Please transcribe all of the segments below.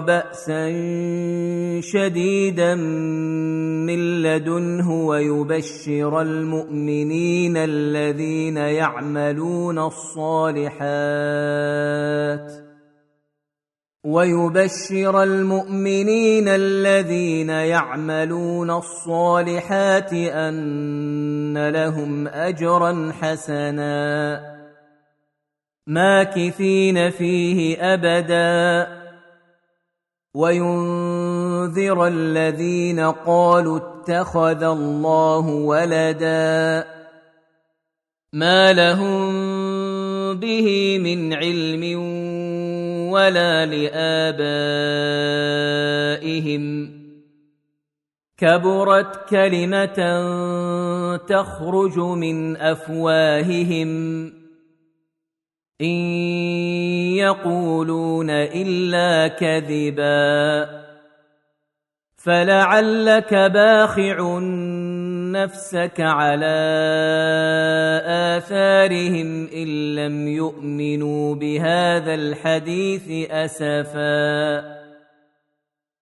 بأسا شديدا من لدنه ويبشر المؤمنين الذين يعملون الصالحات ويبشر المؤمنين الذين يعملون الصالحات أن لهم أجرا حسنا ماكثين فيه أبدا وينذر الذين قالوا اتخذ الله ولدا ما لهم به من علم ولا لآبائهم. كبرت كلمة تخرج من أفواههم. إن يقولون إلا كذبا فلعلك باخع نفسك على آثارهم إن لم يؤمنوا بهذا الحديث أسفا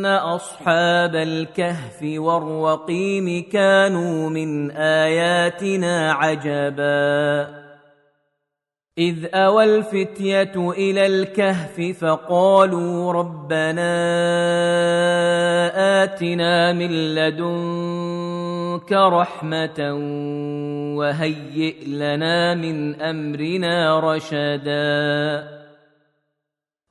ان اصحاب الكهف والرقيم كانوا من اياتنا عجبا اذ اوى الفتيه إلى الكهف فقالوا ربنا اتنا من لدنك رحمه وهيئ لنا من امرنا رشدا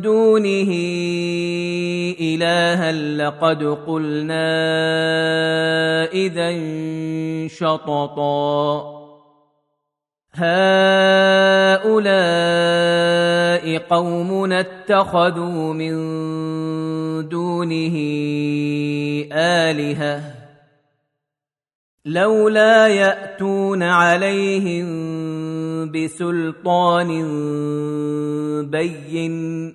دونه إلها لقد قلنا إذا شططا هؤلاء قومنا اتخذوا من دونه آلهة. لولا يأتون عليهم بسلطان بين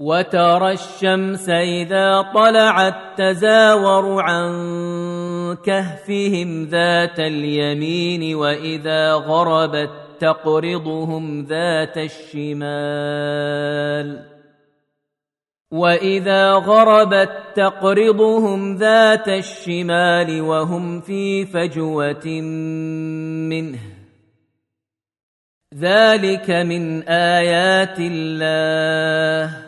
وترى الشمس إذا طلعت تزاور عن كهفهم ذات اليمين وإذا غربت تقرضهم ذات الشمال وإذا غربت تقرضهم ذات الشمال وهم في فجوة منه. ذلك من آيات الله.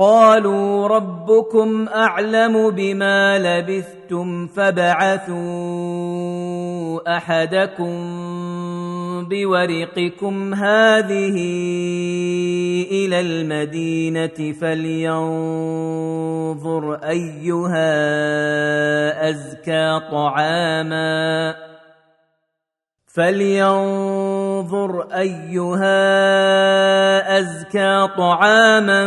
قالوا ربكم أعلم بما لبثتم فبعثوا أحدكم بورقكم هذه إلى المدينة فلينظر أيها أزكى طعاما فلينظر أيها أزكى طعاما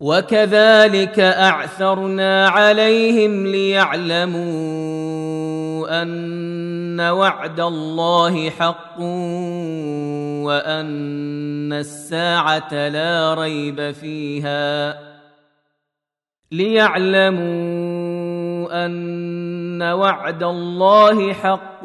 وكذلك اعثرنا عليهم ليعلموا ان وعد الله حق وان الساعة لا ريب فيها ليعلموا ان وعد الله حق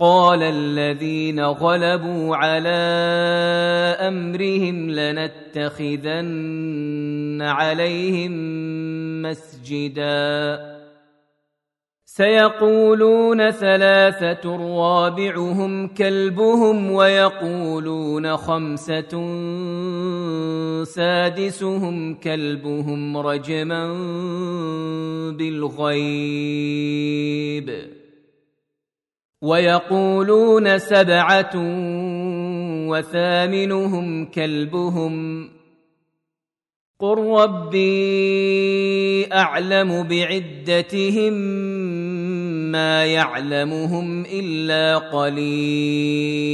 قال الذين غلبوا على أمرهم لنتخذن عليهم مسجدا. سيقولون ثلاثة رابعهم كلبهم ويقولون خمسة سادسهم كلبهم رجما بالغيب. ويقولون سبعة وثامنهم كلبهم. قل ربي أعلم بعدتهم ما يعلمهم إلا قليل.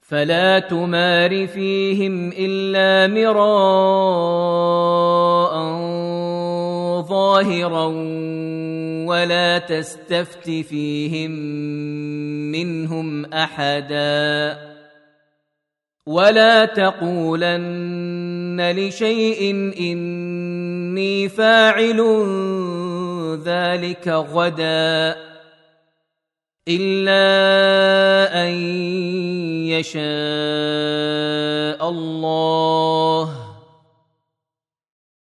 فلا تمار فيهم إلا مراء ظاهرا ولا تستفت فيهم منهم أحدا. ولا تقولن لشيء إني فاعل ذلك غدا. إلا أن يشاء الله.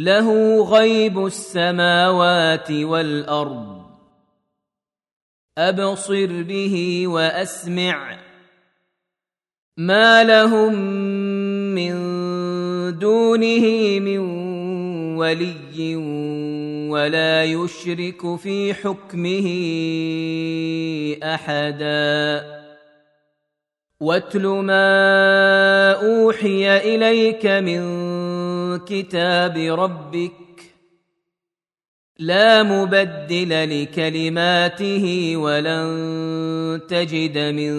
له غيب السماوات والأرض. أبصر به وأسمع. ما لهم من دونه من ولي ولا يشرك في حكمه أحدا. واتل ما أوحي إليك من كتاب ربك لا مبدل لكلماته ولن تجد من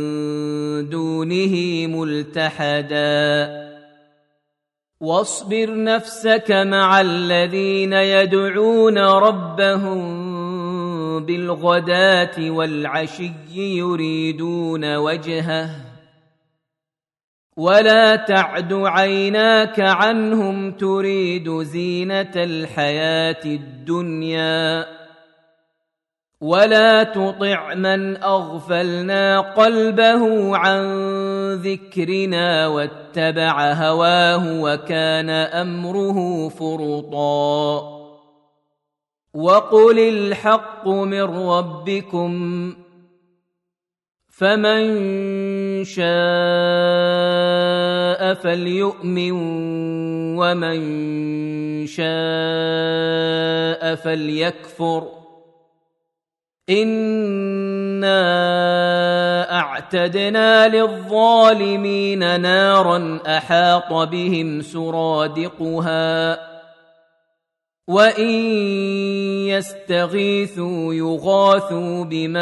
دونه ملتحدا. واصبر نفسك مع الذين يدعون ربهم بالغداة والعشي يريدون وجهه. ولا تعد عيناك عنهم تريد زينه الحياة الدنيا ولا تطع من اغفلنا قلبه عن ذكرنا واتبع هواه وكان امره فرطا وقل الحق من ربكم فمن شاء فليؤمن ومن شاء فليكفر. إنا أعتدنا للظالمين نارا أحاط بهم سرادقها. وإن يستغيثوا يغاثوا بماء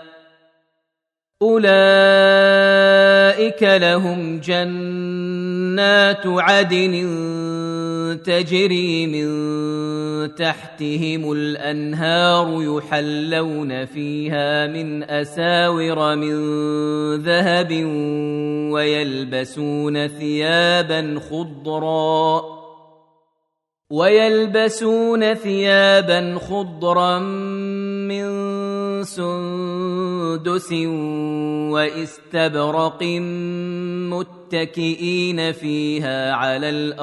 أولئك لهم جنات عدن تجري من تحتهم الأنهار يحلون فيها من أساور من ذهب ويلبسون ثيابا خضرا ويلبسون ثيابا خضرا من سندس واستبرق متكئين فيها على الأرائك.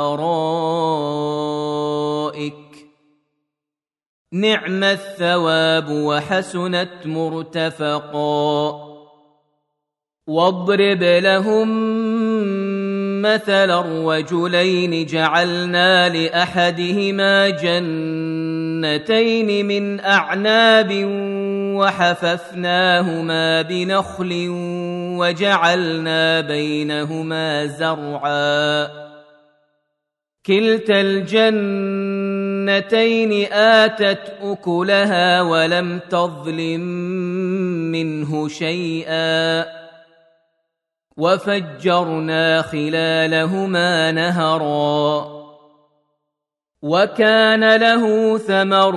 نعم الثواب وحسنت مرتفقا. واضرب لهم مثلا رجلين جعلنا لأحدهما جنتين من أعناب وحففناهما بنخل وجعلنا بينهما زرعا. كلتا الجنتين آتت أكلها ولم تظلم منه شيئا. وفجرنا خلالهما نهرا. وكان له ثمر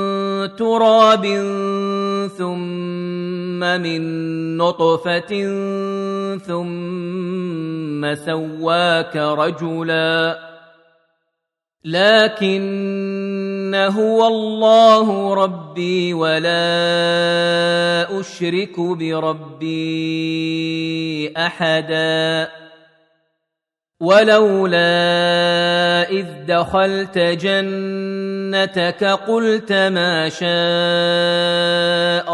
تراب ثم من نطفة ثم سواك رجلا. لكن هو الله ربي ولا أشرك بربي أحدا. ولولا إذ دخلت جنتك قلت ما شاء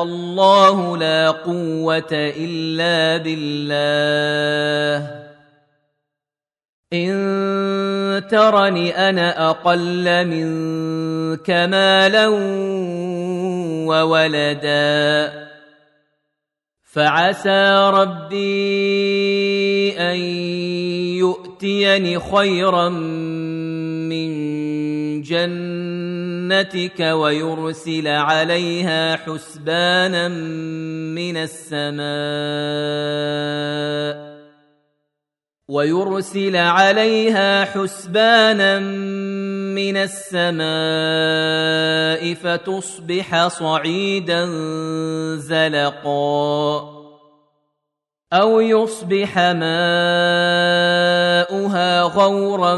الله لا قوة إلا بالله. إن ترني أنا أقل منك مالا وولدا. فعسى ربي أن يؤتيني خيرا من جنتك ويرسل عليها حسبانا من السماء ويرسل عليها حسبانا من السماء فتصبح صعيدا زلقا أو يصبح ماؤها غورا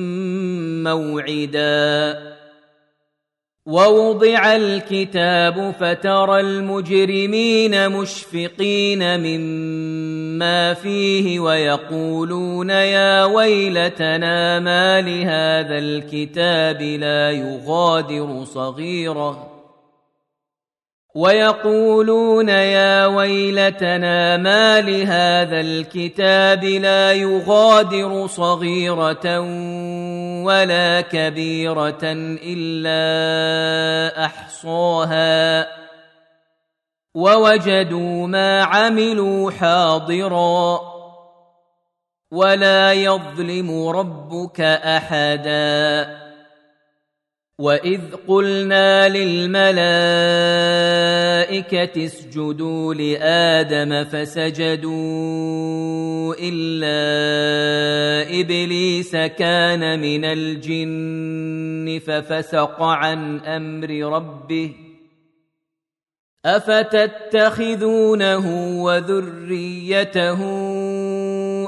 موعدا. ووضع الكتاب فترى المجرمين مشفقين مما فيه ويقولون يا ويلتنا ما لهذا الكتاب لا يغادر صغيره ويقولون يا ويلتنا ما لهذا الكتاب لا يغادر صغيرة. ولا كبيرة إلا أحصاها. ووجدوا ما عملوا حاضرا. ولا يظلم ربك أحدا. واذ قلنا للملائكه اسجدوا لادم فسجدوا الا ابليس كان من الجن ففسق عن أمر ربه افتتخذونه وذريته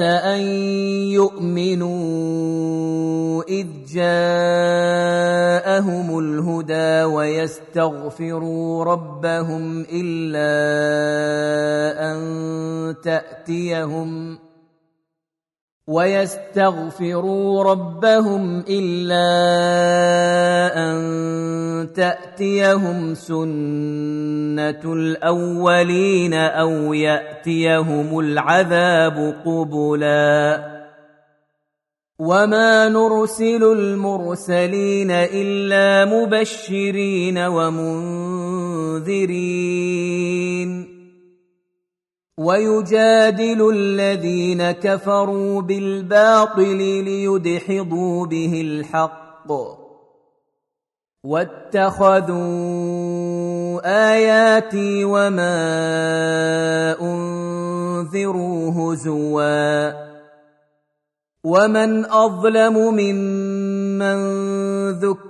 أن يؤمنوا إذ جاءهم الهدى ويستغفروا ربهم إلا أن تأتيهم ويستغفروا ربهم إلا أن تأتيهم سنة الأولين أو يأتيهم العذاب قبلا. وما نرسل المرسلين إلا مبشرين ومنذرين. ويجادل الذين كفروا بالباطل ليدحضوا به الحق. واتخذوا آياتي وما أنذروا هزوا. ومن أظلم ممن ذكر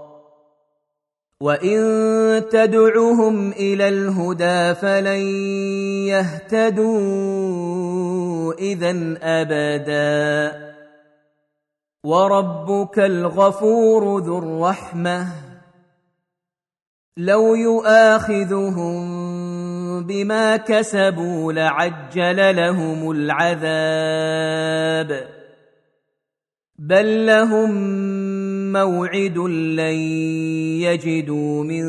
وان تدعهم إلى الهدى فلن يهتدوا اذا ابدا وربك الغفور ذو الرحمه لو يؤاخذهم بما كسبوا لعجل لهم العذاب بل لهم موعد لن يجدوا من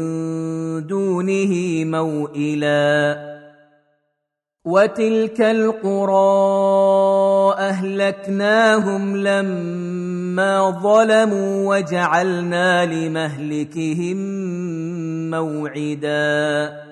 دونه موئلا. وتلك القرى أهلكناهم لما ظلموا وجعلنا لمهلكهم موعدا.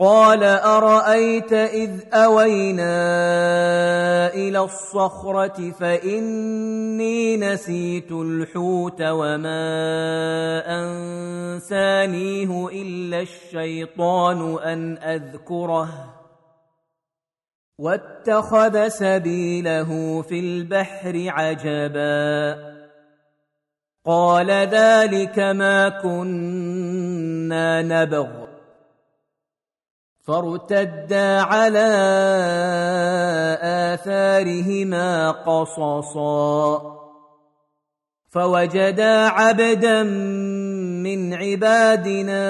قال أرأيت إذ أوينا إلى الصخرة فإني نسيت الحوت وما أنسانيه إلا الشيطان أن أذكره. واتخذ سبيله في البحر عجبا. قال ذلك ما كنا نبغ. فارتدا على آثارهما قصصا. فوجدا عبدا من عبادنا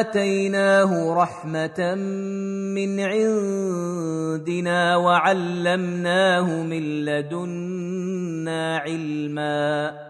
آتيناه رحمة من عندنا وعلمناه من لدنا علما.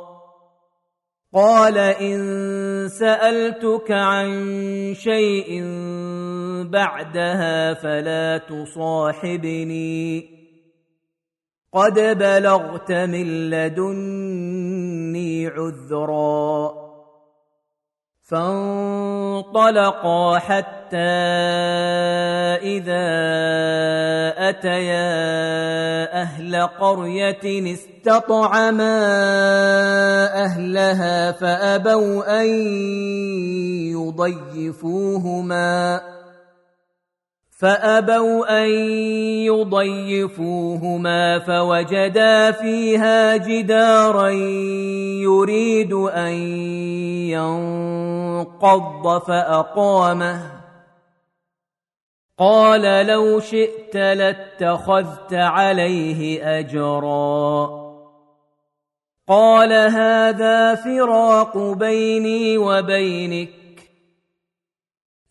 قال إن سألتك عن شيء بعدها فلا تصاحبني. قد بلغت من لدني عذرا. فانطلقا حتى إذا أتيا أهل قرية استطعما أهلها فأبوا أن يضيفوهما فأبوا أن يضيفوهما فوجدا فيها جدارا يريد أن ينقض فأقامه. قال لو شئت لاتخذت عليه أجرا. قال هذا فراق بيني وبينك.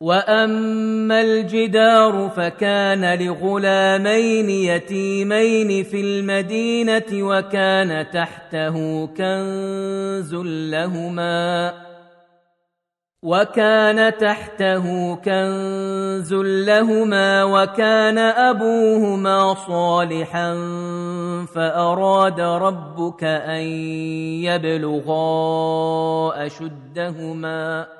واما الجدار فكان لغلامين يتيمين في المدينة وكان تحته كنز لهما وكان تحته كنز لهما وكان ابوهما صالحا فاراد ربك ان يبلغا اشدهما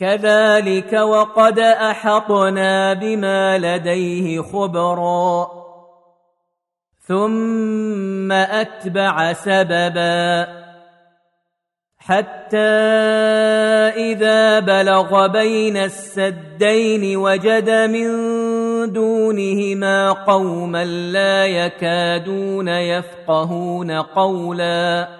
كذلك وقد أحطنا بما لديه خبرا. ثم أتبع سببا. حتى إذا بلغ بين السدين وجد من دونهما قوما لا يكادون يفقهون قولا.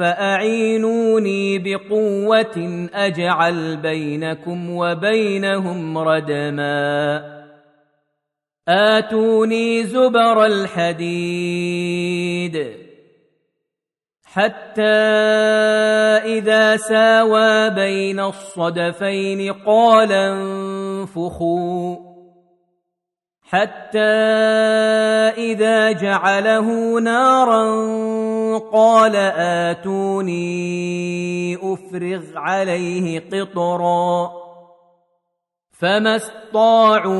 فأعينوني بقوة أجعل بينكم وبينهم ردما. آتوني زبر الحديد. حتى إذا ساوى بين الصدفين قال انفخوا. حتى إذا جعله نارا قال اتوني افرغ عليه قطرا فما استطاعوا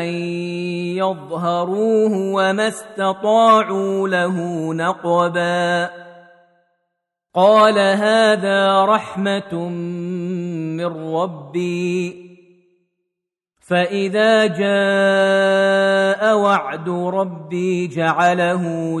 ان يظهروه وما استطاعوا له نقبا قال هذا رحمه من ربي فاذا جاء وعد ربي جعله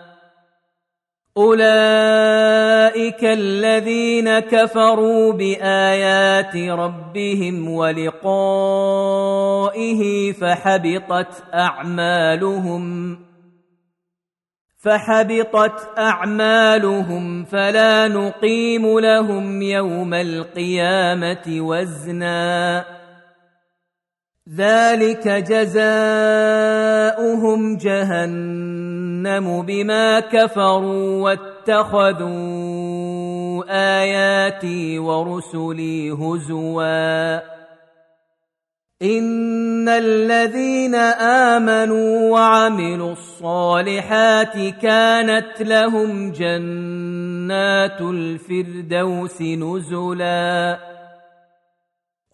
اولئك الذين كفروا بايات ربهم ولقائه فحبطت اعمالهم فحبطت اعمالهم فلا نقيم لهم يوم القيامه وزنا ذلك جزاؤهم جهنم بما كفروا واتخذوا آياتي ورسلي هزوا. إن الذين آمنوا وعملوا الصالحات كانت لهم جنات الفردوس نزلا.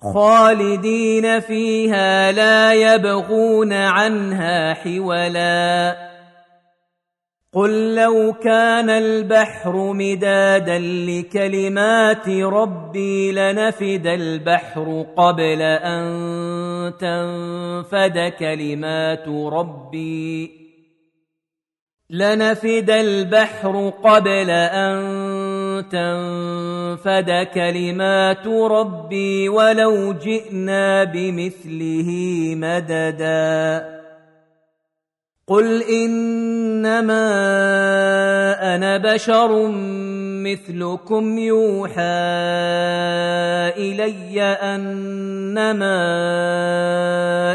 خالدين فيها لا يبغون عنها حولا. قل لو كان البحر مدادا لكلمات ربي لنفد البحر قبل أن تنفد كلمات ربي. لنفد البحر قبل أن تنفد كلمات ربي ولو جئنا بمثله مددا. قل إنما أنا بشر مثلكم يوحى إلي أنما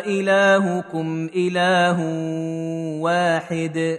إلهكم إله واحد.